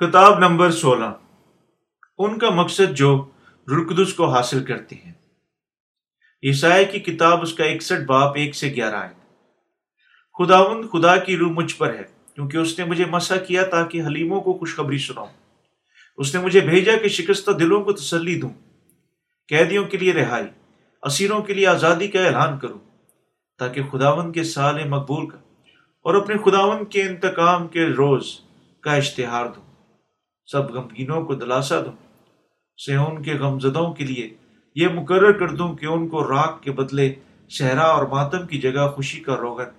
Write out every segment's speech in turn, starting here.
خطاب نمبر سولہ۔ ان کا مقصد جو رلقدس کو حاصل کرتے ہیں۔ عیسائی کی کتاب اس کا اکسٹھ باپ ایک سے گیارہ آئے خداوند خدا کی روح مجھ پر ہے، کیونکہ اس نے مجھے مسا کیا تاکہ حلیموں کو خوشخبری سناؤں۔ اس نے مجھے بھیجا کہ شکستہ دلوں کو تسلی دوں۔ قیدیوں کے لیے رہائی، اسیروں کے لیے آزادی کا اعلان کروں، تاکہ خداون کے سال مقبول کا اور اپنے خداون کے انتقام کے روز کا اشتہار دوں۔ سب غمگینوں کو دلاسا دوں۔ سیون کے غمزدوں کے لیے یہ مقرر کر دوں کہ ان کو راک کے بدلے، صحرا اور ماتم کی جگہ خوشی کا روغن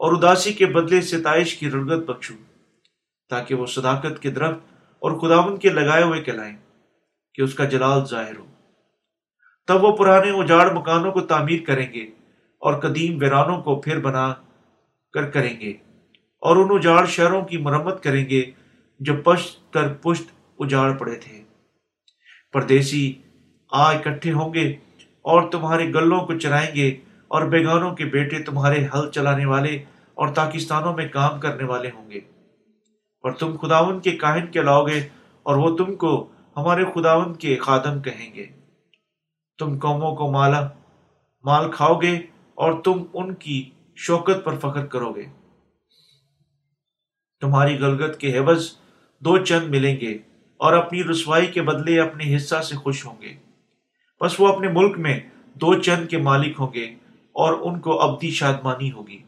اور اداسی کے بدلے ستائش کی رغت بخشوں تاکہ وہ صداقت کے درخت اور خداون کے لگائے ہوئے کہلائیں کہ اس کا جلال ظاہر ہو۔ تب وہ پرانے اجاڑ مکانوں کو تعمیر کریں گے اور قدیم ویرانوں کو پھر بنا کر کریں گے اور ان اجاڑ شہروں کی مرمت کریں گے جو پشت کر پشت اجاڑ پڑے تھے۔ پردیسی، آ اکٹھے ہوں گے اور تمہارے گلوں کو چرائیں گے اور بیگانوں کے بیٹے تمہارے ہل چلانے والے اور پاکستانوں میں کام کرنے والے ہوں گے۔ اور تم خداون کے کاہن کے لاؤ گے اور وہ تم کو ہمارے خداون کے خادم کہیں گے۔ تم قوموں کو مالا، مال کھاؤ گے اور تم ان کی شوکت پر فخر کرو گے۔ تمہاری گلگت کے حوض دو چند ملیں گے اور اپنی رسوائی کے بدلے اپنے حصہ سے خوش ہوں گے۔ بس وہ اپنے ملک میں دو چند کے مالک ہوں گے اور ان کو ابدی شادمانی ہوگی۔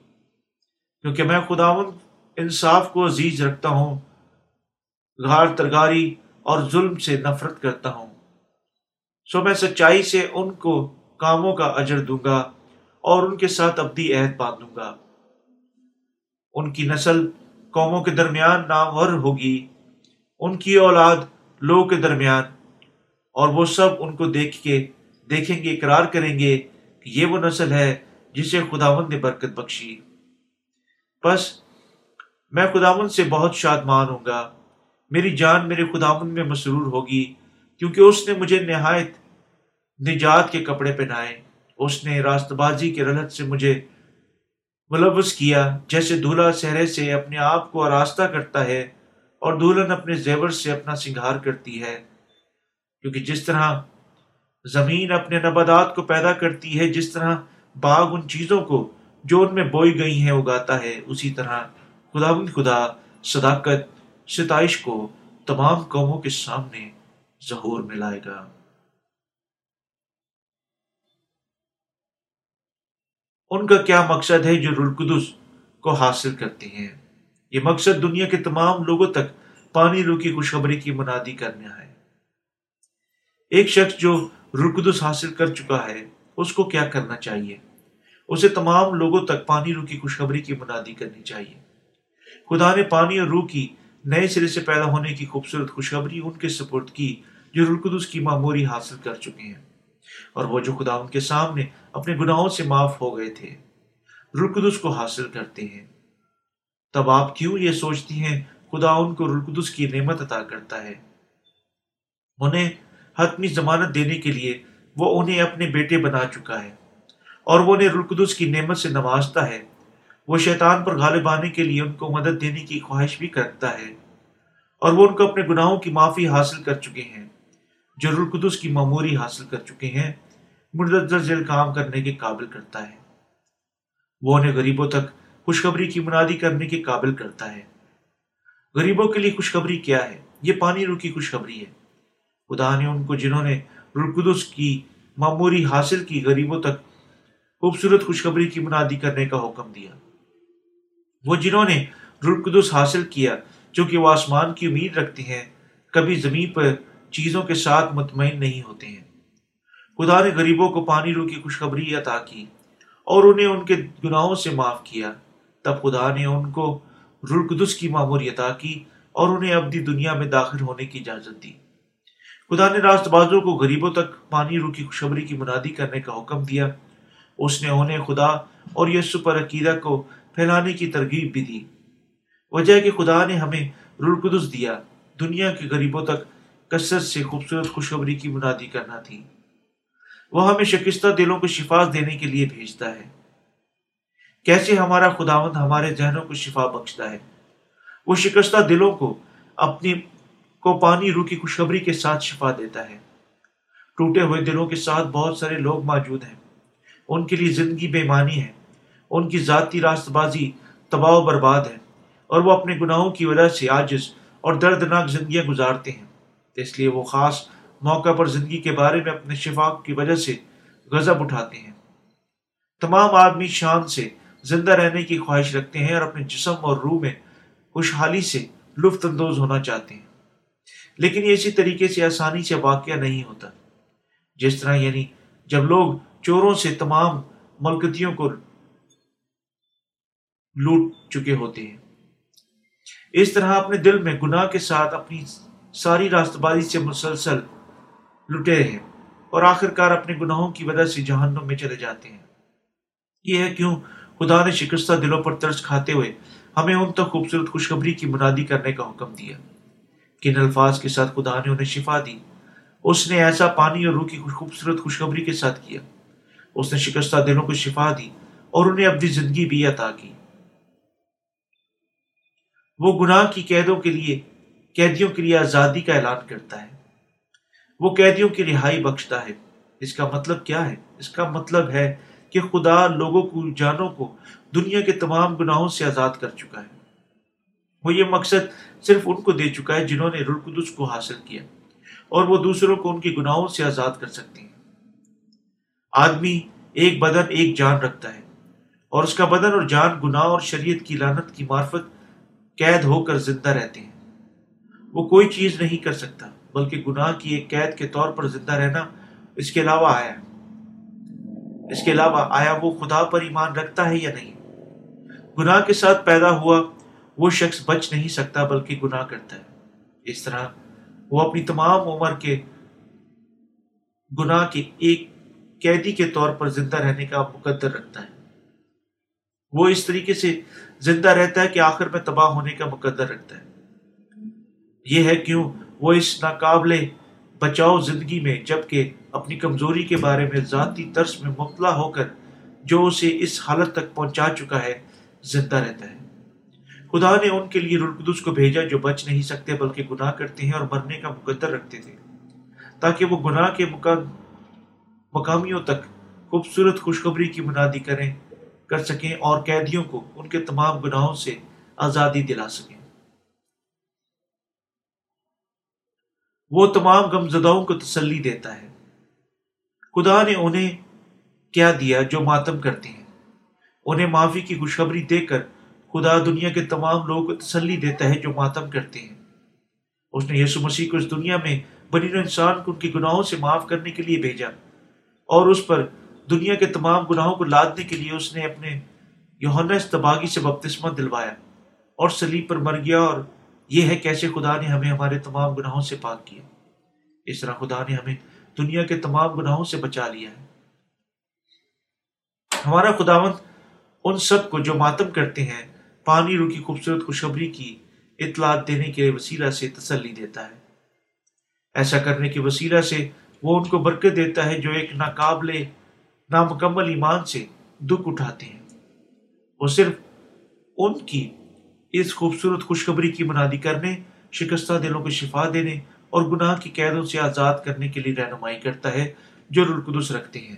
کیونکہ میں خداون انصاف کو عزیز رکھتا ہوں، غار ترگاری اور ظلم سے نفرت کرتا ہوں۔ سو میں سچائی سے ان کو کاموں کا اجر دوں گا اور ان کے ساتھ ابدی عہد باندھوں گا۔ ان کی نسل قوموں کے درمیان نامور ہوگی۔ ان کی اولاد لوگوں کے درمیان، اور وہ سب ان کو دیکھ کے، دیکھیں گے، اقرار کریں گے کہ یہ وہ نسل ہے جسے خداون نے برکت بخشی۔ بس، میں خداون سے بہت شادمان ہوں گا۔ میری جان میرے خداون میں مسرور ہوگی، کیونکہ اس نے مجھے نہایت نجات کے کپڑے پہنائے۔ اس نے راست بازی کے رلت سے مجھے ملوث کیا، جیسے دولہا سہرے سے اپنے آپ کو آراستہ کرتا ہے۔ اور دلہن اپنے زیور سے اپنا سنگھار کرتی ہے، کیونکہ جس طرح زمین اپنے نبادات کو پیدا کرتی ہے، جس طرح باغ ان چیزوں کو جو ان میں بوئی گئی ہیں اگاتا ہے، اسی طرح خدا بند خدا صداقت ستائش کو تمام قوموں کے سامنے ظہور میں لائے گا۔ ان کا کیا مقصد ہے جو رلقدس کو حاصل کرتے ہیں؟ یہ مقصد دنیا کے تمام لوگوں تک پانی رو کی خوشخبری کی منادی کرنا ہے ایک شخص جو رقدس حاصل کر چکا ہے، اس کو کیا کرنا چاہیے؟ اسے تمام لوگوں تک پانی رو کی خوشخبری کی منادی کرنی چاہیے۔ خدا نے پانی اور روح کی نئے سرے سے پیدا ہونے کی خوبصورت خوشخبری ان کے سپورٹ کی جو رلقدس کی معموری حاصل کر چکے ہیں۔ اور وہ جو خدا ان کے سامنے اپنے گناہوں سے معاف ہو گئے تھے رلقدس کو حاصل کرتے ہیں۔ تب آپ کیوں یہ سوچتی ہیں؟ خدا ان کو رلقدس کی نعمت عطا کرتا ہے۔ انہیں حتمی ضمانت دینے کے لیے وہ انہیں اپنے بیٹے بنا چکا ہے اور وہ انہیں رلقدس کی نعمت سے نوازتا ہے۔ وہ شیطان پر غالب آنے کے لیے ان کو مدد دینے کی خواہش بھی کرتا ہے اور وہ ان کو اپنے گناہوں کی معافی حاصل کر چکے ہیں۔ جو رلقدس کی معموری حاصل کر چکے ہیں مردر کام کرنے کے قابل کرتا ہے۔ وہ انہیں غریبوں تک خوشخبری کی منادی کرنے کے قابل کرتا ہے۔ غریبوں کے لیے خوشخبری کیا ہے؟ یہ پانی رو کی خوشخبری ہے۔ خدا نے ان کو جنہوں نے رلقدس کی معموری حاصل کی غریبوں تک خوبصورت خوشخبری کی منادی کرنے کا حکم دیا۔ وہ جنہوں نے رلقدس حاصل کیا چونکہ وہ آسمان کی امید رکھتے ہیں، کبھی زمین پر چیزوں کے ساتھ مطمئن نہیں ہوتے ہیں۔ خدا نے غریبوں کو پانی رو کی خوشخبری عطا کی اور انہیں ان کے گناہوں سے معاف کیا۔ تب خدا نے ان کو رلقدس کی معموری عطا کی اور انہیں ابدی دنیا میں داخل ہونے کی اجازت دی۔ خدا نے راست بازوں کو غریبوں تک پانی رو کی خوشبری کی منادی کرنے کا حکم دیا۔ اس نے انہیں خدا اور یسو پر عقیدہ کو پھیلانے کی ترغیب بھی دی۔ وجہ کہ خدا نے ہمیں رلقدس دیا، دنیا کے غریبوں تک کثرت سے خوبصورت خوشخبری کی منادی کرنا تھی۔ وہ ہمیں شکستہ دلوں کو شفا دینے کے لیے بھیجتا ہے۔ کیسے ہمارا خداوند ہمارے ذہنوں کو شفا بخشتا ہے۔ وہ شکستہ دلوں کو اپنی کو پانی روح کی خوشخبری کے ساتھ شفا دیتا ہے۔ ٹوٹے ہوئے دلوں کے ساتھ بہت سارے لوگ موجود ہیں۔ ان کے لیے زندگی بے معنی ہے۔ ان کی ذاتی راست بازی تباہ و برباد ہے اور وہ اپنے گناہوں کی وجہ سے آجز اور دردناک زندگیاں گزارتے ہیں۔ اس لیے وہ خاص موقع پر زندگی کے بارے میں اپنے شفا کی وجہ سے غضب اٹھاتے ہیں۔ تمام آدمی شان سے زندہ رہنے کی خواہش رکھتے ہیں اور اپنے جسم اور روح میں خوشحالی سے لطف اندوز ہونا چاہتے ہیں۔ لیکن یہ اسی طریقے سے آسانی سے واقعہ نہیں ہوتا۔ جس طرح یعنی جب لوگ چوروں سے تمام ملکتیوں کو لوٹ چکے ہوتے ہیں۔ اس طرح اپنے دل میں گناہ کے ساتھ اپنی ساری راست بازی سے مسلسل لٹے ہیں اور آخر کار اپنے گناہوں کی وجہ سے جہنم میں چلے جاتے ہیں۔ یہ ہے کیوں خدا نے شکستہ دلوں پر ترس کھاتے ہوئے ہمیں ان تک خوبصورت خوشخبری کی منادی کرنے کا حکم دیا۔ کن الفاظ کے ساتھ خدا نے انہیں شفا دی۔ اس نے ایسا پانی اور روح کی خوبصورت خوشخبری کے ساتھ کیا۔ اس نے شکستہ دلوں کو شفا دی اور انہیں اپنی زندگی بھی عطا کی۔ وہ گناہ کی قیدوں کے لیے، قیدیوں کے لیے آزادی کا اعلان کرتا ہے۔ وہ قیدیوں کی رہائی بخشتا ہے۔ اس کا مطلب کیا ہے؟ اس کا مطلب ہے کہ خدا لوگوں کو، جانوں کو دنیا کے تمام گناہوں سے آزاد کر چکا ہے۔ وہ یہ مقصد صرف ان کو دے چکا ہے جنہوں نے رلقدس کو حاصل کیا اور وہ دوسروں کو ان کے گناہوں سے آزاد کر سکتے ہیں۔ آدمی ایک بدن، ایک جان رکھتا ہے اور اس کا بدن اور جان گناہ اور شریعت کی لانت کی معرفت قید ہو کر زندہ رہتے ہیں۔ وہ کوئی چیز نہیں کر سکتا، بلکہ گناہ کی ایک قید کے طور پر زندہ رہنا اس کے علاوہ آیا اس کے علاوہ آیا وہ خدا پر ایمان رکھتا ہے یا نہیں؟ گناہ کے ساتھ پیدا ہوا وہ شخص بچ نہیں سکتا بلکہ گناہ کرتا ہے۔ اس طرح وہ اپنی تمام عمر کے گناہ کے ایک قیدی کے طور پر زندہ رہنے کا مقدر رکھتا ہے۔ وہ اس طریقے سے زندہ رہتا ہے کہ آخر میں تباہ ہونے کا مقدر رکھتا ہے۔ یہ ہے کیوں وہ اس ناقابل بچاؤ زندگی میں جبکہ اپنی کمزوری کے بارے میں ذاتی طرز میں مبتلا ہو کر جو اسے اس حالت تک پہنچا چکا ہے، زندہ رہتا ہے۔ خدا نے ان کے لیے رلقدس کو بھیجا جو بچ نہیں سکتے بلکہ گناہ کرتے ہیں اور مرنے کا مقدر رکھتے تھے۔ تاکہ وہ گناہ کے مقام مقامیوں تک خوبصورت خوشخبری کی منادی کریں، کر سکیں اور قیدیوں کو ان کے تمام گناہوں سے آزادی دلا سکیں۔ وہ تمام غم زداؤں کو تسلی دیتا ہے۔ خدا نے انہیں کیا دیا جو ماتم کرتے ہیں۔ انہیں معافی کی خوشخبری دے کر خدا دنیا کے تمام لوگوں کو تسلی دیتا ہے جو ماتم کرتے ہیں۔ اس نے یسو مسیح کو اس دنیا میں بنی انسان کو ان کے گناہوں سے معاف کرنے کے لیے بھیجا۔ اور اس پر دنیا کے تمام گناہوں کو لادنے کے لیے اس نے اپنے یوہنا استباغی سے بپتسمہ دلوایا۔ اور سلیب پر مر گیا اور یہ ہے کیسے خدا نے ہمیں ہمارے تمام گناہوں سے پاک کیا۔ اس طرح خدا نے ہمیں دنیا کے تمام گناہوں سے بچا لیا ہے۔ ہمارا خداوند ان سب کو جو ماتم کرتے ہیں، پانی رو کی خوبصورت خوشخبری کی اطلاع دینے کے وسیلہ سے تسلی دیتا ہے۔ ایسا کرنے کے وسیلہ سے وہ ان کو برکت دیتا ہے جو ایک ناقابل، نامکمل ایمان سے دکھ اٹھاتے ہیں۔ وہ صرف ان کی اس خوبصورت خوشخبری کی منادی کرنے، شکستہ دلوں کو شفا دینے اور گناہ کی قیدوں سے آزاد کرنے کے لیے رہنمائی کرتا ہے، جو رلقدس رکھتے ہیں۔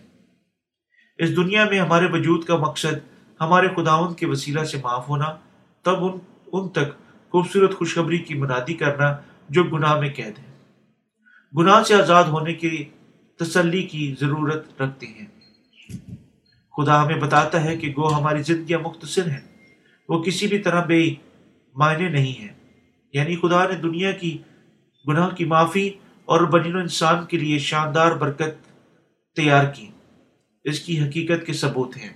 اس دنیا میں ہمارے وجود کا مقصد ہمارے خداون کے وسیلہ سے معاف ہونا، تب ان ان تک خوبصورت خوشخبری کی منادی کرنا جو گناہ میں قید ہے گناہ سے آزاد ہونے کی تسلی کی ضرورت رکھتے ہیں۔ خدا ہمیں بتاتا ہے کہ گو ہماری زندگیاں مختصر ہیں۔ وہ کسی بھی طرح بے معنی نہیں ہے یعنی خدا نے دنیا کی گناہ کی معافی اور بنین و انسان کے لیے شاندار برکت تیار کی۔ اس کی حقیقت کے ثبوت ہیں۔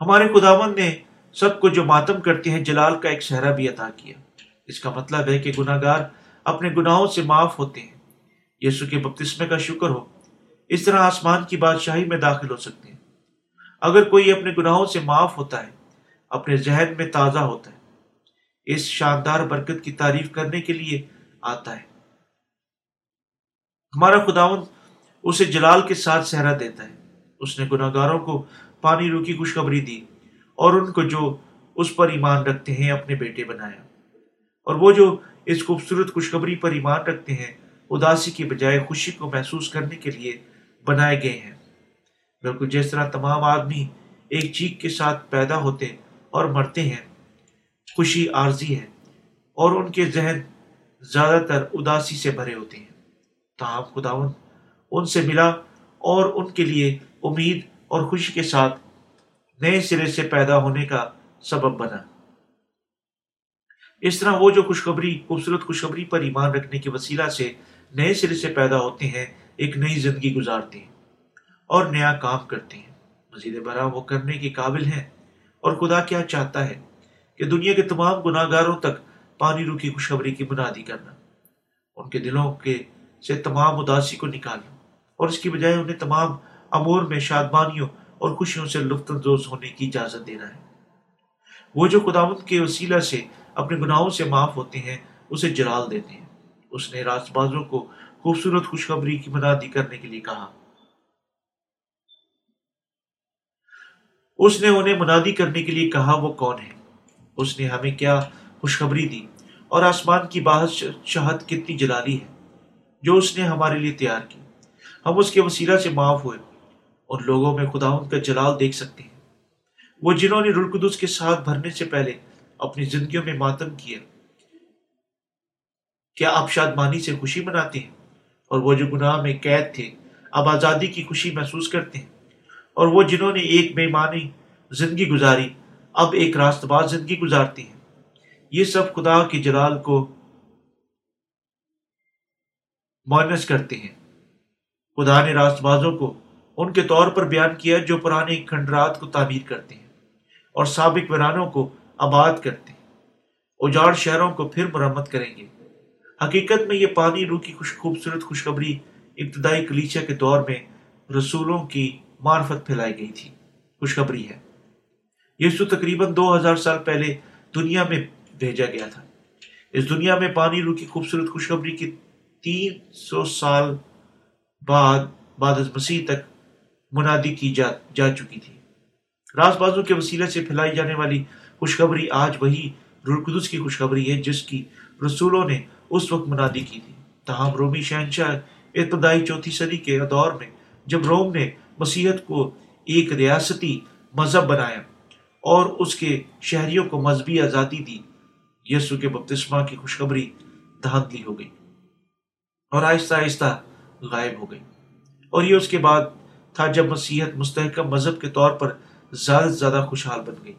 ہمارے خداون نے سب کو جو ماتم کرتے ہیں، جلال کا ایک صحرا بھی عطا کیا۔ اس کا مطلب ہے کہ گناہ گار اپنے گناہوں سے معاف ہوتے ہیں۔ یسو کے بپتسمے کا شکر ہو۔ اس طرح آسمان کی بادشاہی میں داخل ہو سکتے ہیں۔ اگر کوئی اپنے گناہوں سے معاف ہوتا ہے، اپنے ذہن میں تازہ ہوتا ہے اس شاندار برکت کی تعریف کرنے کے لیے آتا ہے۔ ہمارا خداون اسے جلال کے ساتھ سہرا دیتا ہے۔ اس نے گناہ گاروں کو پانی رو کی خوشخبری دی اور ان کو جو اس پر ایمان رکھتے ہیں اپنے بیٹے بنایا۔ اور وہ جو اس خوبصورت خوشخبری پر ایمان رکھتے ہیں، اداسی کی بجائے خوشی کو محسوس کرنے کے لیے بنائے گئے ہیں۔ بالکل جس طرح تمام آدمی ایک چیخ کے ساتھ پیدا ہوتے اور مرتے ہیں خوشی عارضی ہے اور ان کے ذہن زیادہ تر اداسی سے بھرے ہوتے ہیں۔ تاہم خداون ان سے ملا اور ان کے لیے امید اور خوشی کے ساتھ نئے سرے سے پیدا ہونے کا سبب بنا۔ اس طرح وہ جو خوشخبری، خوبصورت خوشخبری پر ایمان رکھنے کے وسیلہ سے نئے سرے سے پیدا ہوتے ہیں، ایک نئی زندگی گزارتے ہیں اور نیا کام کرتے ہیں۔ مزید برآں وہ کرنے کے قابل ہیں اور خدا کیا چاہتا ہے؟ کہ دنیا کے تمام گناہ گاروں تک پانی رو کی خوشخبری کی بنیادی کرنا، ان کے دلوں کے سے تمام اداسی کو نکالنا، اور اس کی بجائے انہیں تمام امور میں شادمانیوں اور خوشیوں سے لطف اندوز ہونے کی اجازت دینا ہے۔ وہ جو خداوت کے وسیلہ سے اپنے گناہوں سے معاف ہوتے ہیں، اسے جلال دیتے ہیں۔ اس نے راست بازوں کو خوبصورت خوشخبری کی منادی کرنے کے لیے کہا۔ اس نے انہیں منادی کرنے کے لیے کہا، وہ کون ہے؟ اس نے ہمیں کیا خوشخبری دی اور آسمان کی باہر شہد کتنی جلالی ہے جو اس نے ہمارے لیے تیار کی۔ ہم اس کے وسیلہ سے معاف ہوئے اور لوگوں میں خدا ان کا جلال دیکھ سکتے ہیں۔ وہ جنہوں نے رلقدس کے ساتھ بھرنے سے پہلے اپنی زندگیوں میں ماتم کیا کیا آپ شادمانی سے خوشی مناتے ہیں؟ اور وہ جو گناہ میں قید تھے، اب آزادی کی خوشی محسوس کرتے ہیں۔ اور وہ جنہوں نے ایک بے معنی زندگی گزاری اب ایک راست باز زندگی گزارتی ہیں۔ یہ سب خدا کے جلال کو مونس کرتے ہیں۔ خدا نے راست بازوں کو ان کے طور پر بیان کیا جو پرانے کھنڈرات کو تعمیر کرتے ہیں اور سابق ویرانوں کو آباد کرتے ہیں۔ اجاڑ شہروں کو پھر مرمت کریں گے۔ حقیقت میں یہ پانی روح کی خوش خوبصورت خوشخبری ابتدائی کلیچہ کے دور میں رسولوں کی معرفت پھیلائی گئی تھی۔ خوشخبری ہے۔ یسو تقریباً دو ہزار سال پہلے دنیا میں بھیجا گیا تھا۔ اس دنیا میں پانی روح کی خوبصورت خوشخبری کی تین سو سال بعد بعد از مسیح تک منادی کی جا, جا چکی تھی۔ راز بازوں کے وسیلے سے پھیلائی جانے والی خوشخبری آج وہی رلقدس کی خوشخبری ہے جس کی رسولوں نے اس وقت منادی کی تھی۔ تاہم رومی شہنشاہ ابتدائی چوتھی صدی کے دور میں جب روم نے مسیحت کو ایک ریاستی مذہب بنایا اور اس کے شہریوں کو مذہبی آزادی دی۔ یسو کے بپتسمہ کی خوشخبری دھاندلی ہو گئی اور آہستہ آہستہ غائب ہو گئی۔ اور یہ اس کے بعد تھا جب مسیحت مستحکم مذہب کے طور پر زیادہ سے زیادہ خوشحال بن گئی۔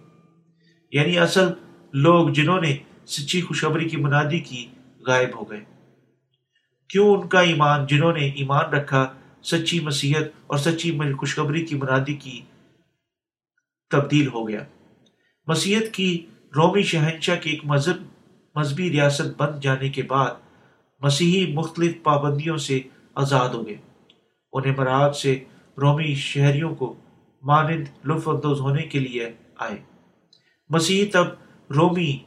یعنی اصل لوگ جنہوں نے سچی خوشخبری کی منادی کی غائب ہو گئے۔ کیوں ان کا ایمان، جنہوں نے ایمان رکھا، سچی مسیحت اور سچی خوشخبری کی منادی کی تبدیل ہو گیا۔ مسیحت کی رومی شہنشاہ کی ایک مذہب مذہبی ریاست بن جانے کے بعد مسیحی مختلف پابندیوں سے آزاد ہو گئے۔ انہیں مراد سے رومی شہریوں کو مانند لطف اندوز ہونے کے لیے آئے۔ مسیح تب رومی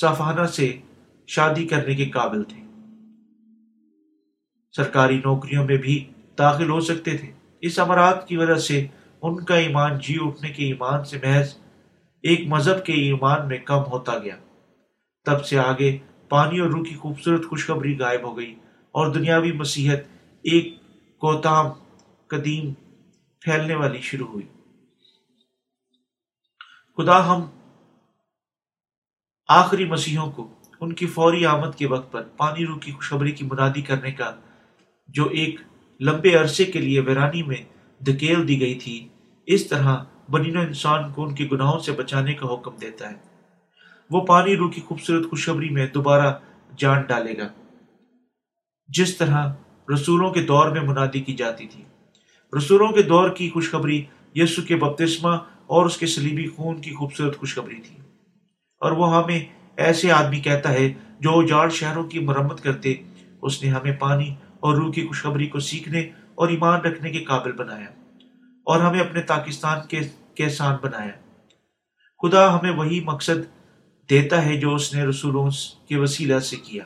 صافانہ سے شادی کرنے کے قابل تھے۔ سرکاری نوکریوں میں بھی داخل ہو سکتے تھے۔ اس امرات کی وجہ سے ان کا ایمان جی اٹھنے کے ایمان سے محض ایک مذہب کے ایمان میں کم ہوتا گیا۔ تب سے آگے پانی اور روح کی خوبصورت خوشخبری غائب ہو گئی اور دنیاوی مسیحت ایک کوتام قدیم پھیلنے والی شروع ہوئی۔ خدا ہم آخری مسیحوں کو ان کی فوری آمد کے وقت پر پانی رو کی خوشخبری کی منادی کرنے کا جو ایک لمبے عرصے کے لیے ویرانی میں دھکیل دی گئی تھی۔ اس طرح بنین انسان کو ان کے گناہوں سے بچانے کا حکم دیتا ہے۔ وہ پانی رو کی خوبصورت خوشخبری میں دوبارہ جان ڈالے گا۔ جس طرح رسولوں کے دور میں منادی کی جاتی تھی۔ رسولوں کے دور کی خوشخبری یسو کے بپتسمہ اور اس کے سلیبی خون کی خوبصورت خوشخبری تھی۔ اور وہ ہمیں ایسے آدمی کہتا ہے جو اجاڑ شہروں کی مرمت کرتے، اس نے ہمیں پانی اور روح کی خوشخبری کو سیکھنے اور ایمان رکھنے کے قابل بنایا اور ہمیں اپنے پاکستان کے کیسان بنایا۔ خدا ہمیں وہی مقصد دیتا ہے جو اس نے رسولوں کے وسیلہ سے کیا۔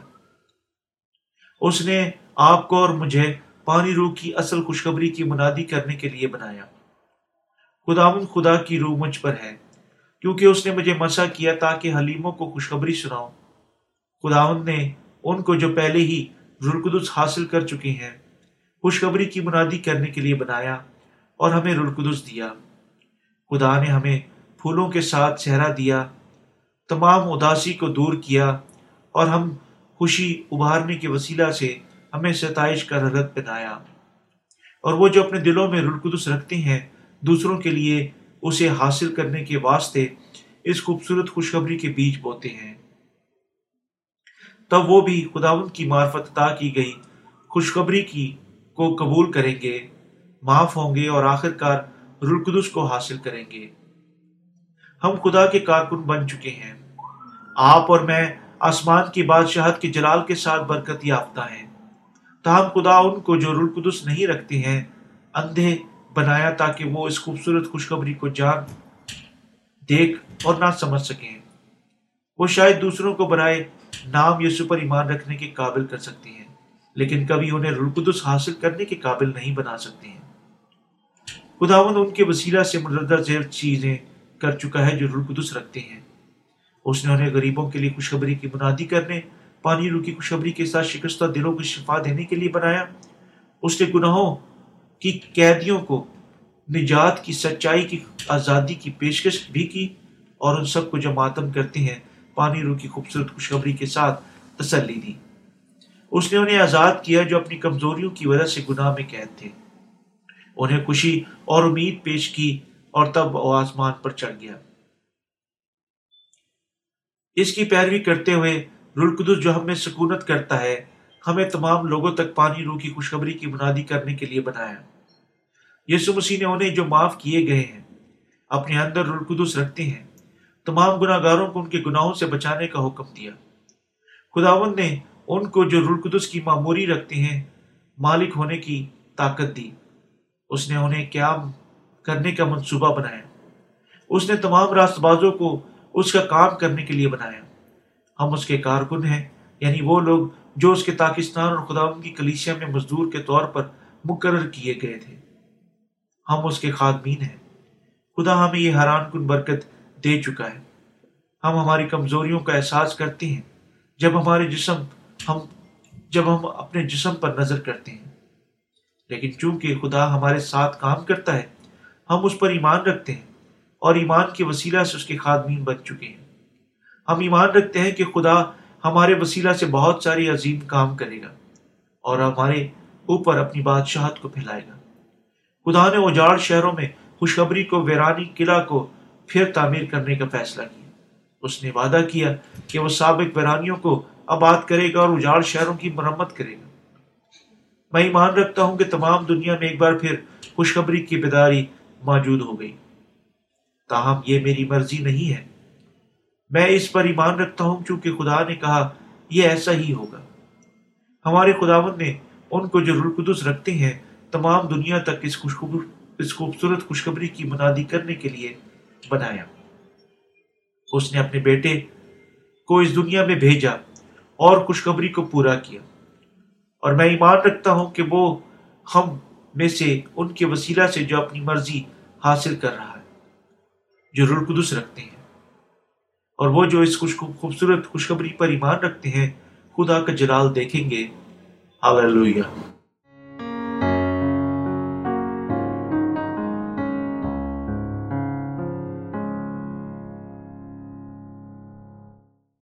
اس نے آپ کو اور مجھے پانی روح کی اصل خوشخبری کی منادی کرنے کے لیے بنایا۔ خداون خدا کی روح مجھ پر ہے، کیونکہ اس نے مجھے مسا کیا تاکہ حلیموں کو خوشخبری سناؤں۔ خداون نے ان کو جو پہلے ہی رلقدس حاصل کر چکے ہیں خوشخبری کی منادی کرنے کے لیے بنایا اور ہمیں رلقدس دیا۔ خدا نے ہمیں پھولوں کے ساتھ چہرہ دیا، تمام اداسی کو دور کیا اور ہم خوشی ابھارنے کے وسیلہ سے ہمیں ستائش کا رغت بنایا۔ اور وہ جو اپنے دلوں میں رلقدس رکھتے ہیں، دوسروں کے لیے اسے حاصل کرنے کے واسطے اس خوبصورت خوشخبری کے بیچ بوتے ہیں۔ تب وہ بھی خداون کی معرفت عطا کی گئی، خوشخبری کی کو قبول کریں گے، معاف ہوں گے اور آخر کار رلقدس کو حاصل کریں گے۔ ہم خدا کے کارکن بن چکے ہیں۔ آپ اور میں آسمان کی بادشاہت کے جلال کے ساتھ برکت یافتہ ہیں۔ تاہم خدا ان کو جو رلقدس نہیں رکھتے ہیں، اندھے بنایا تاکہ وہ اس خوبصورت خوشخبری کو جان، دیکھ اور نہ سمجھ سکیں۔ وہ شاید دوسروں کو برائے نام یسو پر ایمان رکھنے کے قابل کر سکتے ہیں۔ لیکن کبھی انہیں رلقدس حاصل کرنے کے قابل نہیں بنا سکتے ہیں۔ خداون ان کے وسیلہ سے مردہ ذیل چیزیں کر چکا ہے جو رلقدس رکھتے ہیں۔ اس نے انہیں غریبوں کے لیے خوشخبری کی بنادی کرنے، پانی رو کی خوشخبری کے ساتھ شکستہ دلوں کو شفا دینے کے لیے بنایا۔ اس نے گناہوں کی قیدیوں کو، نجات کی، سچائی کی، آزادی کی پیشکش بھی کی اور ان سب کو جو ماتم کرتے ہیں، پانی رو کی خوبصورت خوشخبری کے ساتھ تسلی دی۔ اس نے انہیں آزاد کیا جو اپنی کمزوریوں کی وجہ سے گناہ میں قید تھے۔ انہیں خوشی اور امید پیش کی اور تب وہ آسمان پر چڑھ گیا۔ اس کی پیروی کرتے ہوئے رلقدس جو ہمیں سکونت کرتا ہے، ہمیں تمام لوگوں تک پانی رو کی خوشخبری کی بنادی کرنے کے لیے بنایا۔ یسو مسیح نے انہیں جو معاف کیے گئے ہیں، اپنے اندر رلقدس رکھتے ہیں۔ تمام گناہ گاروں کو ان کے گناہوں سے بچانے کا حکم دیا۔ خداون نے ان کو جو رلقدس کی معموری رکھتے ہیں، مالک ہونے کی طاقت دی۔ اس نے انہیں قیام کرنے کا منصوبہ بنایا۔ اس نے تمام راست بازوں کو اس کا کام کرنے کے لیے بنایا۔ ہم اس کے کارکن ہیں یعنی وہ لوگ جو اس کے پاکستان اور خدا کی کلیسیا میں مزدور کے طور پر مقرر کیے گئے تھے۔ ہم اس کے خادمین ہیں۔ خدا ہمیں یہ حیران کن برکت دے چکا ہے۔ ہم ہماری کمزوریوں کا احساس کرتے ہیں۔ جب ہمارے جسم ہم جب ہم اپنے جسم پر نظر کرتے ہیں، لیکن چونکہ خدا ہمارے ساتھ کام کرتا ہے، ہم اس پر ایمان رکھتے ہیں اور ایمان کے وسیلہ سے اس کے خادمین بن چکے ہیں۔ ہم ایمان رکھتے ہیں کہ خدا ہمارے وسیلہ سے بہت ساری عظیم کام کرے گا اور ہمارے اوپر اپنی بادشاہت کو پھیلائے گا۔ خدا نے اجاڑ شہروں میں خوشخبری کو، ویرانی قلعہ کو پھر تعمیر کرنے کا فیصلہ کیا۔ اس نے وعدہ کیا کہ وہ سابق ویرانیوں کو آباد کرے گا اور اجاڑ شہروں کی مرمت کرے گا۔ میں ایمان رکھتا ہوں کہ تمام دنیا میں ایک بار پھر خوشخبری کی بیداری موجود ہو گئی۔ تاہم یہ میری مرضی نہیں ہے۔ میں اس پر ایمان رکھتا ہوں چونکہ خدا نے کہا یہ ایسا ہی ہوگا۔ ہمارے خداون نے ان کو جو رلقدس رکھتے ہیں، تمام دنیا تک اس خوشخبر اس خوبصورت خوشخبری کی منادی کرنے کے لیے بنایا۔ اس نے اپنے بیٹے کو اس دنیا میں بھیجا۔ اور خوشخبری کو پورا کیا۔ اور میں ایمان رکھتا ہوں کہ وہ ہم میں سے، ان کے وسیلہ سے جو اپنی مرضی حاصل کر رہا ہے، جو رلقدس رکھتے ہیں۔ اور وہ جو اس خوش خوبصورت خوشخبری پر ایمان رکھتے ہیں، خدا کا جلال دیکھیں گے۔ ہاللویہ